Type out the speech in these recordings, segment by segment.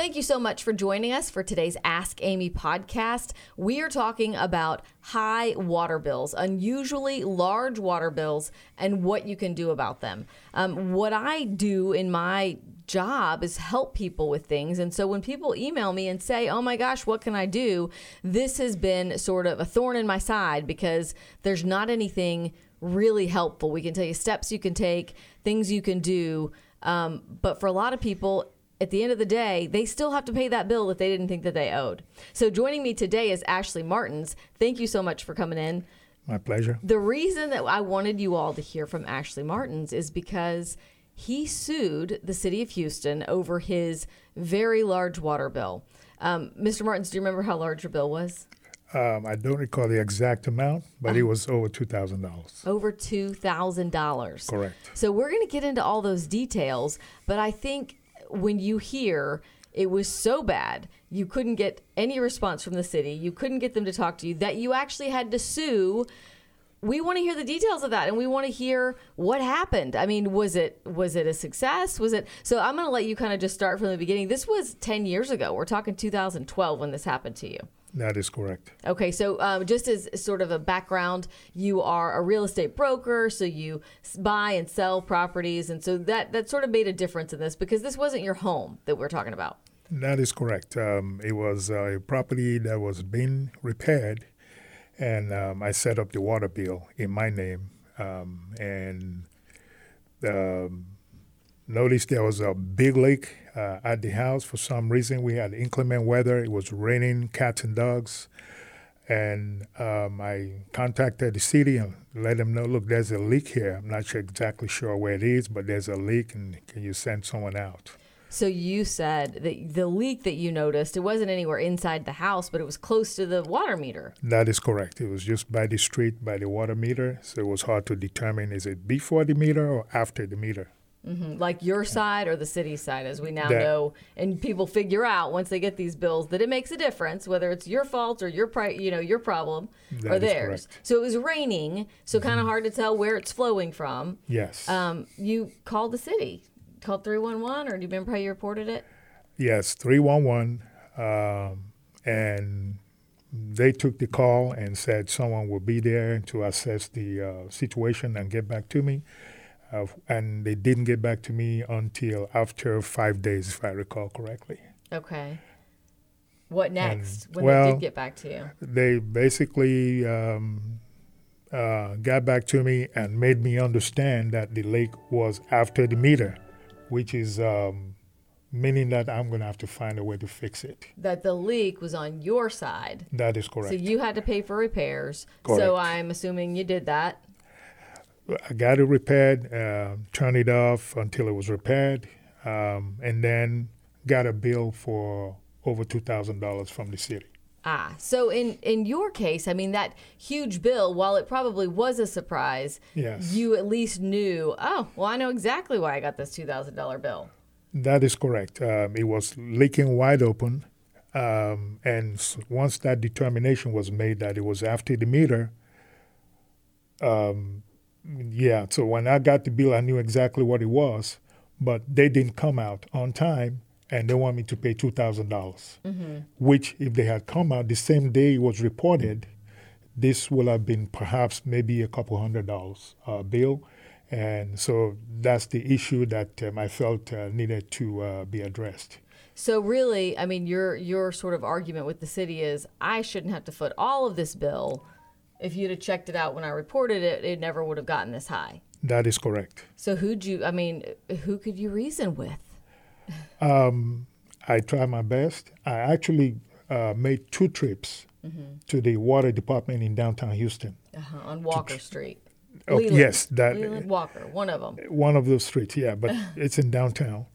Thank you so much for joining us for today's Ask Amy podcast. We are talking about high water bills, unusually large water bills, and what you can do about them. Um, what I do in my job is help people with things. And so when people email me and say, oh my gosh, what can I do? This has been sort of a thorn in my side because there's not anything really helpful. We can tell you steps you can take, things you can do. Um, but for a lot of people, at the end of the day, they still have to pay that bill that they didn't think that they owed. So joining me today is Ashley Martins. Thank you so much for coming in. My pleasure. The reason that I wanted you all to hear from Ashley Martins is because he sued the city of Houston over his very large water bill. Um, Mr. Martins, do you remember how large your bill was? Um, I don't recall the exact amount, but it was over two thousand dollars. Over two thousand dollars. Correct. So we're going to get into all those details, but I think when you hear it was so bad you couldn't get any response from the city. You couldn't get them to talk to you that you actually had to sue. We want to hear the details of that and we want to hear what happened. I mean was it was it a success? Was it so i'm going to let you kind of just start from the beginning. This was 10 years ago. We're talking 2012 when this happened to you That is correct. Okay, so um, just as sort of a background, you are a real estate broker, so you buy and sell properties, and so that that sort of made a difference in this because this wasn't your home that we're talking about. That is correct. Um, it was a property that was being repaired, and um, I set up the water bill in my name. Um, and um, noticed there was a big leak uh, at the house. For some reason, we had inclement weather. It was raining, cats and dogs. And um, I contacted the city and let them know, look, there's a leak here. I'm not sure exactly sure where it is, but there's a leak, and can you send someone out? So you said that the leak that you noticed it wasn't anywhere inside the house, but it was close to the water meter. That is correct. It was just by the street, by the water meter, so it was hard to determine is it before the meter or after the meter. Mhm, Like your side or the city's side, as we now That- know, and people figure out once they get these bills that it makes a difference whether it's your fault or your pri- you know your problem or theirs. Mm-hmm. So it was raining, so kind of hard to tell where it's flowing from. Yes. Um, you called the city, called three one one, or do you remember how you reported it? Yes, 311. Um, and they took the call and said someone will be there to assess the uh, situation and get back to me. Uh, and they didn't get back to me until after five days, if I recall correctly. Okay. What next? when well, they did get back to you? They basically um, uh, got back to me and made me understand that the leak was after the meter, which is um, meaning that I'm going to have to find a way to fix it. That the leak was on your side. That is correct. So you had to pay for repairs. Correct. So I'm assuming you did that. I got it repaired, uh, turned it off until it was repaired, um, and then got a bill for over two thousand dollars from the city. Ah, so in in your case, I mean that huge bill, while it probably was a surprise, Yes. you at least knew. Oh, well, I know exactly why I got this two thousand dollar bill. That is correct. Um, it was leaking wide open, um, and once that determination was made that it was after the meter, um, yeah. So when I got the bill, I knew exactly what it was, but they didn't come out on time, and they want me to pay two thousand dollars. Which, if they had come out the same day it was reported, this would have been perhaps maybe a couple hundred dollars uh, bill. And so that's the issue that um, I felt uh, needed to uh, be addressed. So really, I mean, your your sort of argument with the city is I shouldn't have to foot all of this bill. If you'd have checked it out when I reported it, it never would have gotten this high. That is correct. So who'd you? I mean, who could you reason with? I tried my best. I actually uh, made two trips to the water department in downtown Houston. Uh, on Walker Street. Oh, Leeland. yes, that Leeland Walker, one of them. one of those streets. Yeah, but it's in downtown,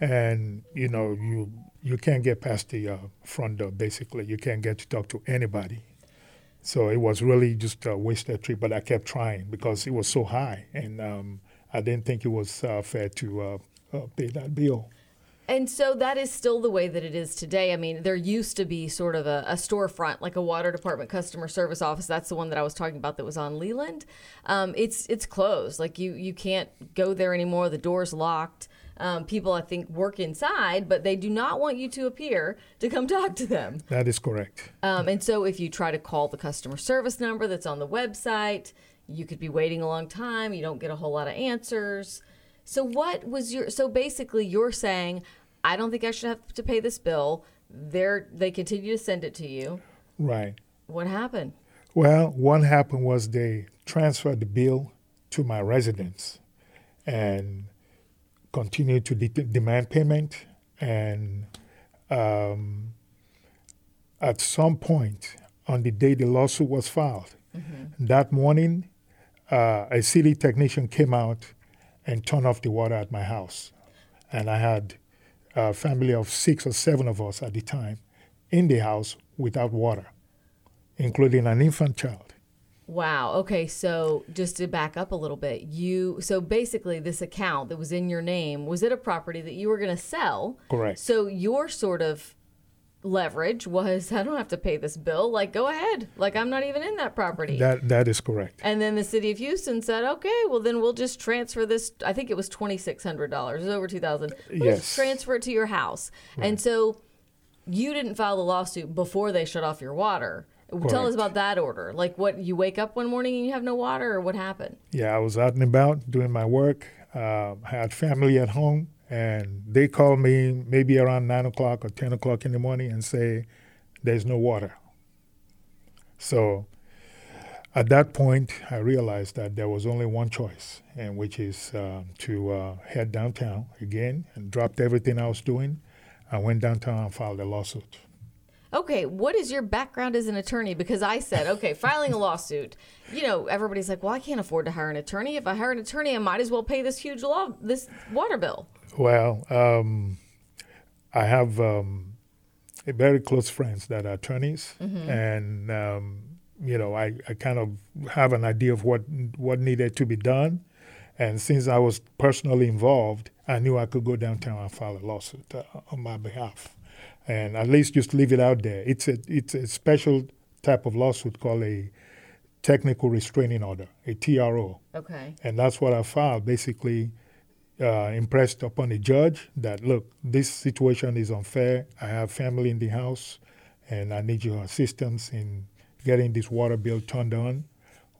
and you know you you can't get past the uh, front door. Basically, you can't get to talk to anybody. So it was really just a wasted trip. But I kept trying because it was so high, and um, I didn't think it was uh, fair to uh, uh, pay that bill. And so that is still the way that it is today. I mean, there used to be sort of a, a storefront, like a water department customer service office. That's the one that I was talking about that was on Leeland. Um, it's it's closed. Like you you can't go there anymore. The door's locked. Um, people, I think, work inside, but they do not want you to appear to come talk to them. That is correct. Um, and so if you try to call the customer service number that's on the website, you could be waiting a long time. You don't get a whole lot of answers. So what was your so basically you're saying I don't think I should have to pay this bill. They're they continue to send it to you. Right. What happened? Well, what happened was they transferred the bill to my residence and continued to de- demand payment. And um, at some point on the day the lawsuit was filed, that morning, uh, a city technician came out and turned off the water at my house. And I had a family of six or seven of us at the time in the house without water, including an infant child. Wow. Okay. So just to back up a little bit, you so basically this account that was in your name was it a property that you were going to sell? Correct. So your sort of leverage was I don't have to pay this bill. Like go ahead. Like I'm not even in that property. That that is correct. and then the city of Houston said, "Okay, well then we'll just transfer this. I think it was twenty six hundred dollars. It was over two thousand. We'll Yes. transfer it to your house." And so you didn't file the lawsuit before they shut off your water. Tell us about that order. Like what you wake up one morning and you have no water, or what happened? Yeah, I was out and about doing my work. Uh, I had family at home, and they called me maybe around nine o'clock or ten o'clock in the morning and say, "There's no water." So, at that point, I realized that there was only one choice, and which is uh, to uh, head downtown again and dropped everything I was doing. I went downtown and filed a lawsuit. Okay, what is your background as an attorney? Because I said, okay, filing a lawsuit. You know, everybody's like, well, I can't afford to hire an attorney. If I hire an attorney, I might as well pay this huge law, this water bill. Well, um, I have um, a very close friends that are attorneys, and um, you know, I, I kind of have an idea of what what needed to be done. And since I was personally involved, I knew I could go downtown and file a lawsuit uh, on my behalf, and at least just leave it out there. It's a it's a special type of lawsuit called a technical restraining order, a TRO. Okay. And that's what I filed, basically uh, impressed upon the judge that, look, this situation is unfair. I have family in the house, and I need your assistance in getting this water bill turned on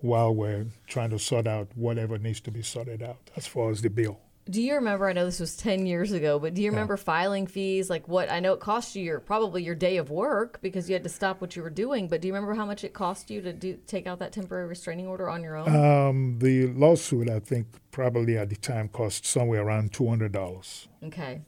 while we're trying to sort out whatever needs to be sorted out as far as the bill. Do you remember? I know this was ten years ago, but do you remember filing fees? Like what? I know it cost you your probably your day of work because you had to stop what you were doing. But do you remember how much it cost you to do take out that temporary restraining order on your own? Um, the lawsuit, I think, probably at the time cost somewhere around $200. Okay.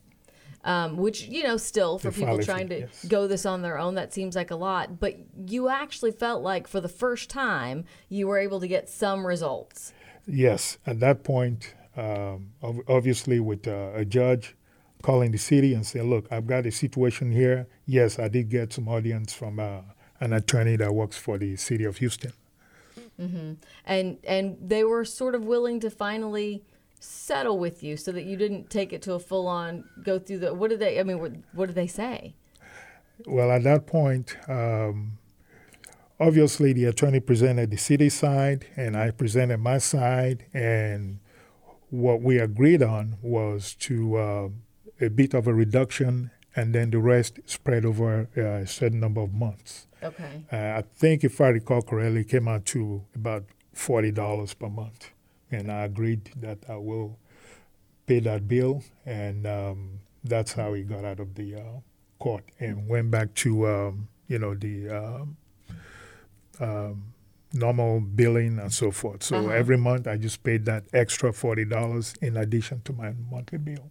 Um, which you know, still for The people trying to yes. go this on their own, that seems like a lot. But you actually felt like for the first time you were able to get some results. Yes, at that point, um, ob- obviously, with uh, a judge calling the city and saying, "Look, I've got a situation here." Yes, I did get some audience from uh, an attorney that works for the city of Houston. and and they were sort of willing to finally settle with you so that you didn't take it to a full on go through the what did they i mean what, what did they say Well, at that point, um, obviously, the attorney presented the city side, and I presented my side, and what we agreed on was to uh, a bit of a reduction, and then the rest spread over uh, a certain number of months. okay Uh, I think, if I recall correctly, it came out to about forty dollars per month, and I agreed that I will pay that bill, and um, that's how he got out of the uh, court and went back to um, you know the um, um, normal billing and so forth. So Uh-huh. every month, I just paid that extra forty dollars in addition to my monthly bill.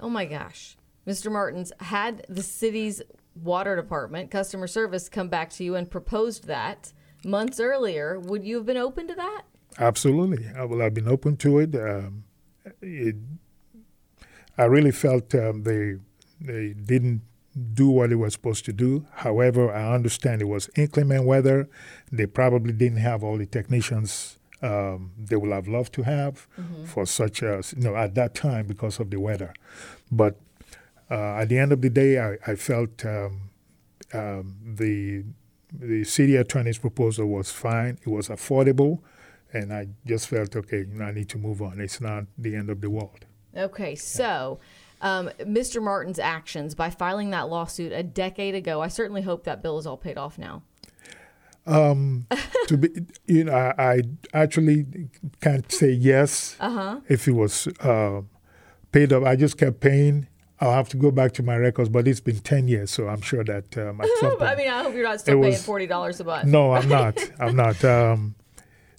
oh my gosh mr martins had the city's water department customer service come back to you and proposed that months earlier would you have been open to that Absolutely. I will have been open to it. Um, it I really felt um, they they didn't do what it was supposed to do. However, I understand it was inclement weather. They probably didn't have all the technicians um, they would have loved to have mm-hmm. for such a you know at that time because of the weather. But uh, at the end of the day, I, I felt um, um, the the city attorney's proposal was fine. It was affordable, and I just felt okay. You know, I need to move on. It's not the end of the world. Okay, so. Um, Mr. Martin's actions by filing that lawsuit a decade ago. I certainly hope that bill is all paid off now. Um, to be, you know, I, I, actually can't say yes uh-huh. if it was uh, paid off. I just kept paying. I'll have to go back to my records, but it's been ten years, so I'm sure that um, at some point, I mean, I hope you're not still paying was, forty dollars a month. No, I'm not. I'm not. Um,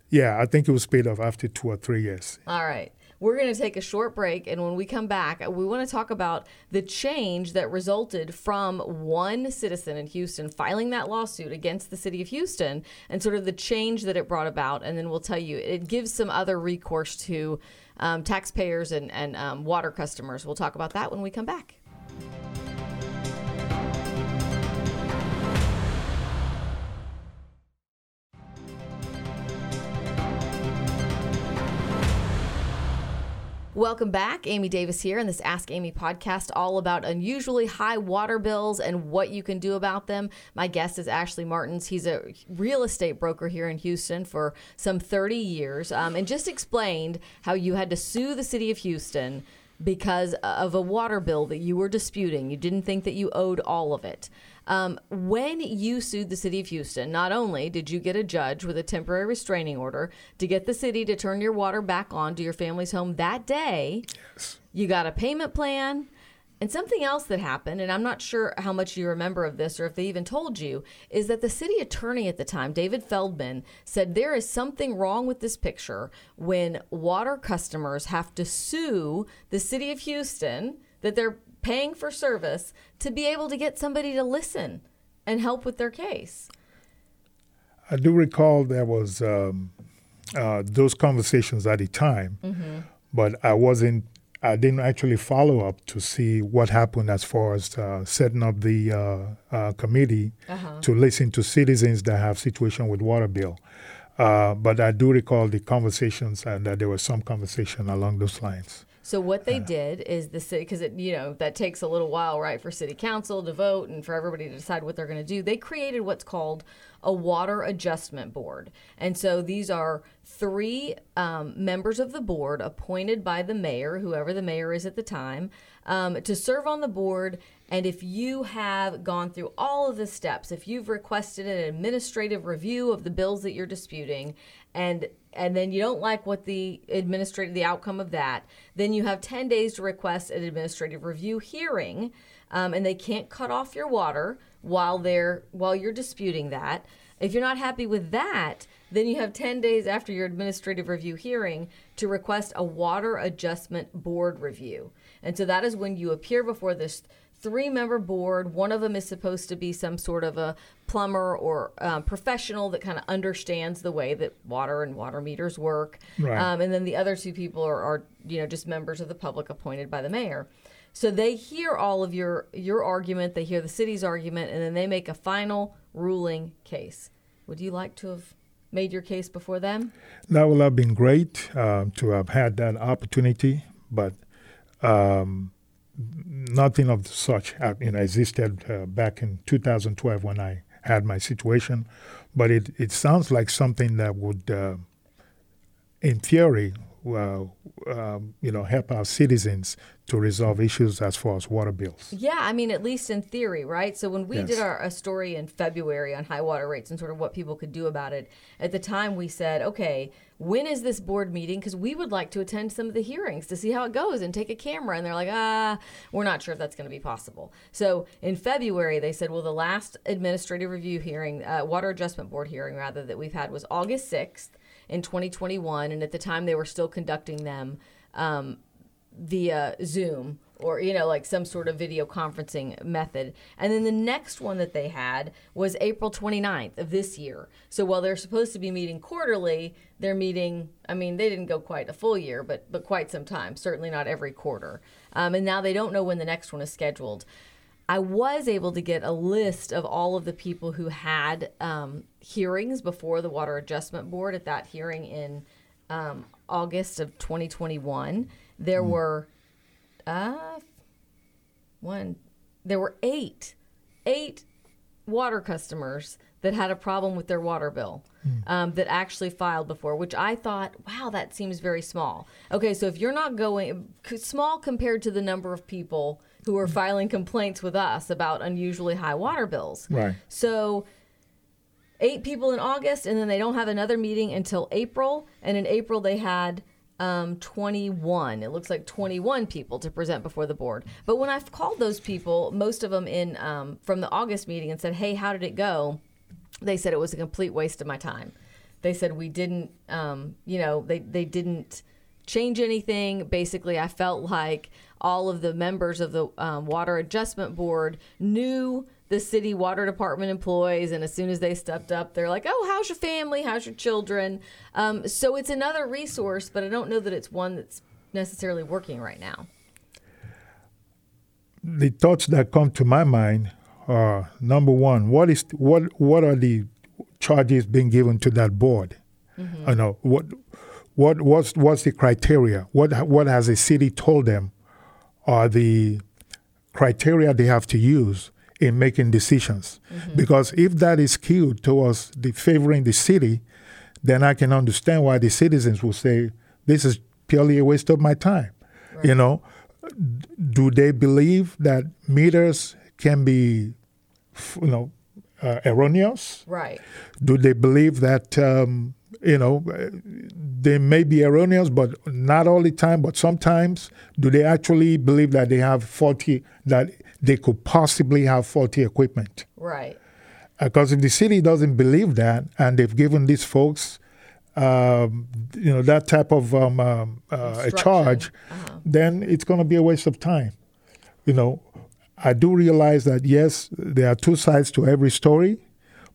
yeah, I think it was paid off after two or three years. All right. We're going to take a short break, and when we come back, we want to talk about the change that resulted from one citizen in Houston filing that lawsuit against the city of Houston and sort of the change that it brought about. And then we'll tell you it gives some other recourse to um, taxpayers and, and um, water customers. We'll talk about that when we come back. Welcome back. Amy Davis here in this Ask Amy podcast, all about unusually high water bills and what you can do about them. My guest is Ashley Martins. He's a real estate broker here in Houston for some 30 years um, and just explained how you had to sue the city of Houston because of a water bill that you were disputing. You didn't think that you owed all of it. Um, when you sued the city of Houston, not only did you get a judge with a temporary restraining order to get the city to turn your water back on to your family's home that day, yes. you got a payment plan. And something else that happened, and I'm not sure how much you remember of this or if they even told you, is that the city attorney at the time, David Feldman, said there is something wrong with this picture when water customers have to sue the city of Houston that they're paying for service to be able to get somebody to listen and help with their case. I do recall there was um, uh, those conversations at the time, mm-hmm. but I wasn't. I didn't actually follow up to see what happened as far as uh, setting up the uh, uh committee uh-huh. to listen to citizens that have situation with water bill. Uh, but I do recall the conversations and that there was some conversation along those lines. So what they did is the city, because it you know that takes a little while, right, for city council to vote and for everybody to decide what they're going to do. They created what's called a water adjustment board, and so these are three um, members of the board appointed by the mayor, whoever the mayor is at the time, um, to serve on the board. And if you have gone through all of the steps, if you've requested an administrative review of the bills that you're disputing, and and then you don't like what the administrative the outcome of that, then you have 10 days to request an administrative review hearing, um, and they can't cut off your water while they're while you're disputing that. If you're not happy with that, then you have 10 days after your administrative review hearing to request a water adjustment board review. And so that is when you appear before this three member board. One of them is supposed to be some sort of a plumber or um, professional that kind of understands the way that water and water meters work. Right. Um, and then the other two people are, are, you know, just members of the public appointed by the mayor. So they hear all of your your argument, they hear the city's argument, and then they make a final ruling case. Would you like to have made your case before them? That would have been great uh, to have had that opportunity, but um, nothing of such you know, existed uh, back in 2012 when I had my situation. But it, it sounds like something that would, uh, in theory, uh, um, you know, help our citizens to resolve issues as far as water bills. Yeah, I mean, at least in theory, right? So when we yes. did our a story in February on high water rates and sort of what people could do about it, at the time we said, okay, when is this board meeting? Because we would like to attend some of the hearings to see how it goes and take a camera. And they're like, ah, we're not sure if that's going to be possible. So in February, they said, well, the last administrative review hearing, uh, water adjustment board hearing rather, that we've had was August 6th in 2021. And at the time, they were still conducting them um, via Zoom or you know like some sort of video conferencing method. And then the next one that they had was april 29th of this year. So while they're supposed to be meeting quarterly they're meeting i mean they didn't go quite a full year but but quite some time certainly not every quarter. Um, and now they don't know when the next one is scheduled I was able to get a list of all of the people who had um, hearings before the Water Adjustment Board at that hearing in um, August of 2021. There mm. were uh, one, there were eight, eight water customers that had a problem with their water bill mm. um, that actually filed before, which I thought, wow, that seems very small. Okay, so if you're not going small compared to the number of people who are filing complaints with us about unusually high water bills. Right. So eight people in August, and then they don't have another meeting until April. And in April, they had um, 21. It looks like 21 people to present before the board. But when I've called those people, most of them in um, from the August meeting, and said, "Hey, how did it go?" They said it was a complete waste of my time. They said we didn't, um, you know, they they didn't change anything. Basically, I felt like all of the members of the um, Water Adjustment Board knew the city water department employees, and as soon as they stepped up, they're like, "Oh, how's your family? How's your children?" Um, so it's another resource, but I don't know that it's one that's necessarily working right now. The thoughts that come to my mind are number one: what is what what are the charges being given to that board? Mm-hmm. I know what what what's what's the criteria? What what has the city told them are the criteria they have to use in making decisions? Mm-hmm. Because if that is skewed towards the favoring the city, then I can understand why the citizens will say this is purely a waste of my time. Right. You know, do they believe that meters can be, you know, uh, erroneous? Right. Do they believe that um, you know, they may be erroneous, but not all the time, but sometimes, do they actually believe that they have faulty, that they could possibly have faulty equipment? Right. Because uh, if the city doesn't believe that and they've given these folks, um, you know, that type of um, um, uh, a charge, uh-huh. then it's going to be a waste of time. You know, I do realize that, yes, there are two sides to every story,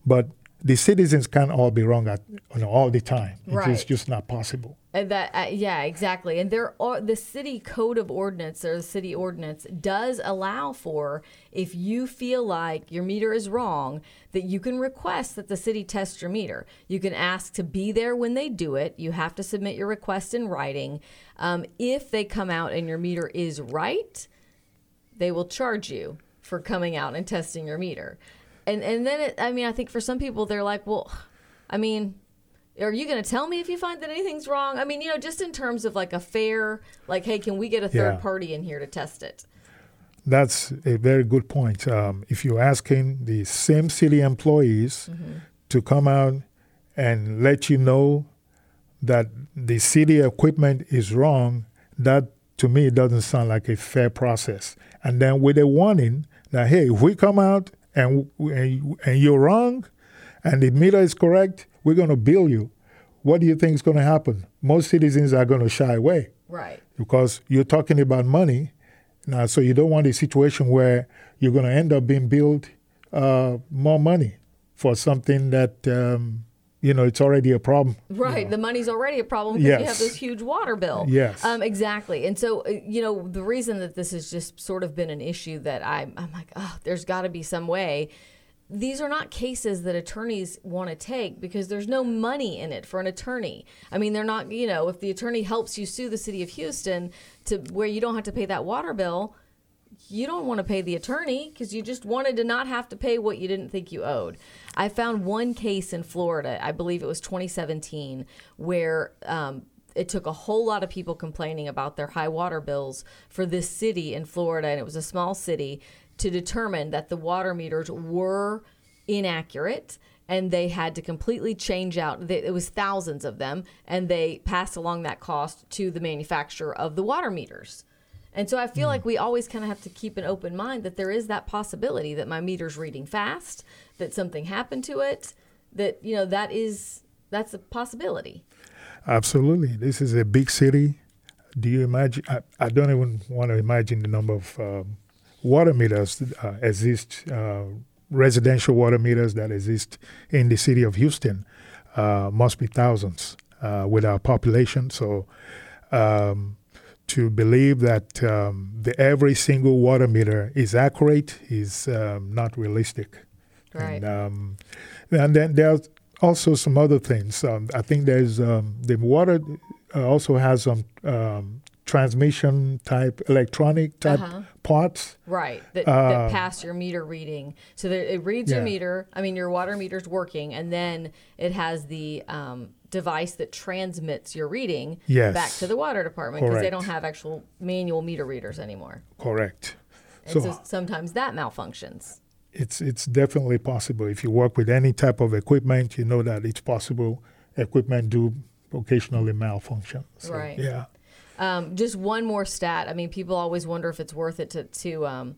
but the citizens can't all be wrong at you know, all the time. Right. It's just not possible. And that uh, yeah, exactly. And there are the city code of ordinance or the city ordinance does allow for if you feel like your meter is wrong, that you can request that the city test your meter. You can ask to be there when they do it. You have to submit your request in writing. Um, if they come out and your meter is right, they will charge you for coming out and testing your meter and and then it, I mean, I think for some people they're like, well, I mean, are you going to tell me if you find that anything's wrong? I mean, you know, just in terms of like a fair, like, hey, can we get a third yeah. party in here to test it? That's a very good point. Um, if you're asking the same city employees mm-hmm. to come out and let you know that the city equipment is wrong, that to me doesn't sound like a fair process. And then with a warning that, hey, if we come out and, and you're wrong and the meter is correct, we're going to bill you. What do you think is going to happen? Most citizens are going to shy away. Right. Because you're talking about money. Now, so you don't want a situation where you're going to end up being billed uh, more money for something that um, you know it's already a problem right you know. the money's already a problem because yes. you have this huge water bill yes um, exactly and so uh, you know the reason that this has just sort of been an issue that I, i'm like oh there's got to be some way these are not cases that attorneys want to take because there's no money in it for an attorney. I mean, they're not, you know, if the attorney helps you sue the city of Houston to where you don't have to pay that water bill, you don't want to pay the attorney because you just wanted to not have to pay what you didn't think you owed. I found one case in Florida, I believe it was 2017, where um, it took a whole lot of people complaining about their high water bills for this city in Florida, and it was a small city, to determine that the water meters were inaccurate and they had to completely change out it was thousands of them and they passed along that cost to the manufacturer of the water meters and so I feel mm. like we always kind of have to keep an open mind that there is that possibility that my meter's reading fast, that something happened to it, that you know that is that's a possibility. Absolutely. This is a big city. do you imagine? I, I don't even want to imagine the number of um, water meters uh, exist, uh, residential water meters that exist in the city of Houston. Uh, must be thousands uh, with our population. So um, to believe that um, the every single water meter is accurate is um, not realistic. Right. And, um, and then there's also some other things. Um, I think there's um, the water uh, also has some um, transmission type electronic type Uh-huh. parts. Right, that, Uh, that pass your meter reading. So that it reads your meter. I mean, your water meter's working, and then it has the um, device that transmits your reading Yes. back to the water department because they don't have actual manual meter readers anymore. Correct. And So, so, sometimes that malfunctions. it's it's definitely possible. If you work with any type of equipment, you know that it's possible. Equipment do occasionally malfunction. So, Right. Yeah. Um, just one more stat. I mean, people always wonder if it's worth it to, to um,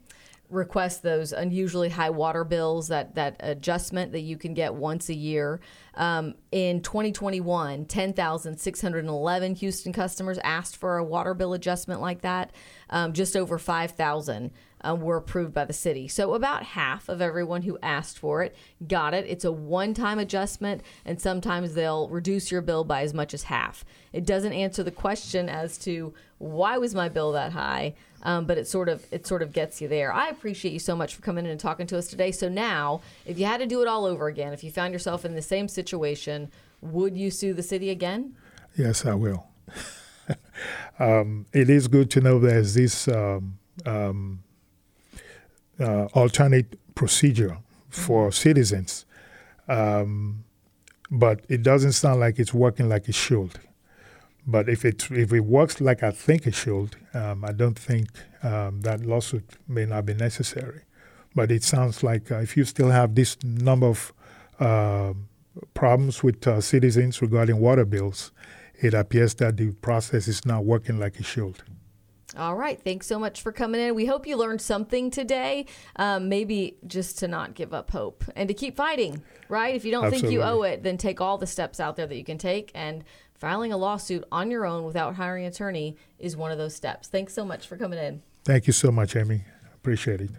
request those unusually high water bills, that, that adjustment that you can get once a year. Um, in 2021, 10,611 Houston customers asked for a water bill adjustment like that. Um, just over 5,000 um, were approved by the city. So about half of everyone who asked for it got it. It's a one time adjustment, and sometimes they'll reduce your bill by as much as half. It doesn't answer the question as to why was my bill that high, um, but it sort of it sort of gets you there. I appreciate you so much for coming in and talking to us today. So now, if you had to do it all over again, if you found yourself in the same situation, would you sue the city again? Yes, I will. um, it is good to know there's this um, um, uh, alternate procedure for citizens, um, but it doesn't sound like it's working like it should. But if it if it works like I think it should, um, I don't think um, that lawsuit may not be necessary. But it sounds like uh, if you still have this number of uh, problems with uh, citizens regarding water bills, it appears that the process is not working like it should. All right. Thanks so much for coming in. We hope you learned something today. Um, maybe just to not give up hope and to keep fighting, right? If you don't think you owe it, then take all the steps out there that you can take. And filing a lawsuit on your own without hiring an attorney is one of those steps. Thanks so much for coming in. Thank you so much, Amy. Appreciate it.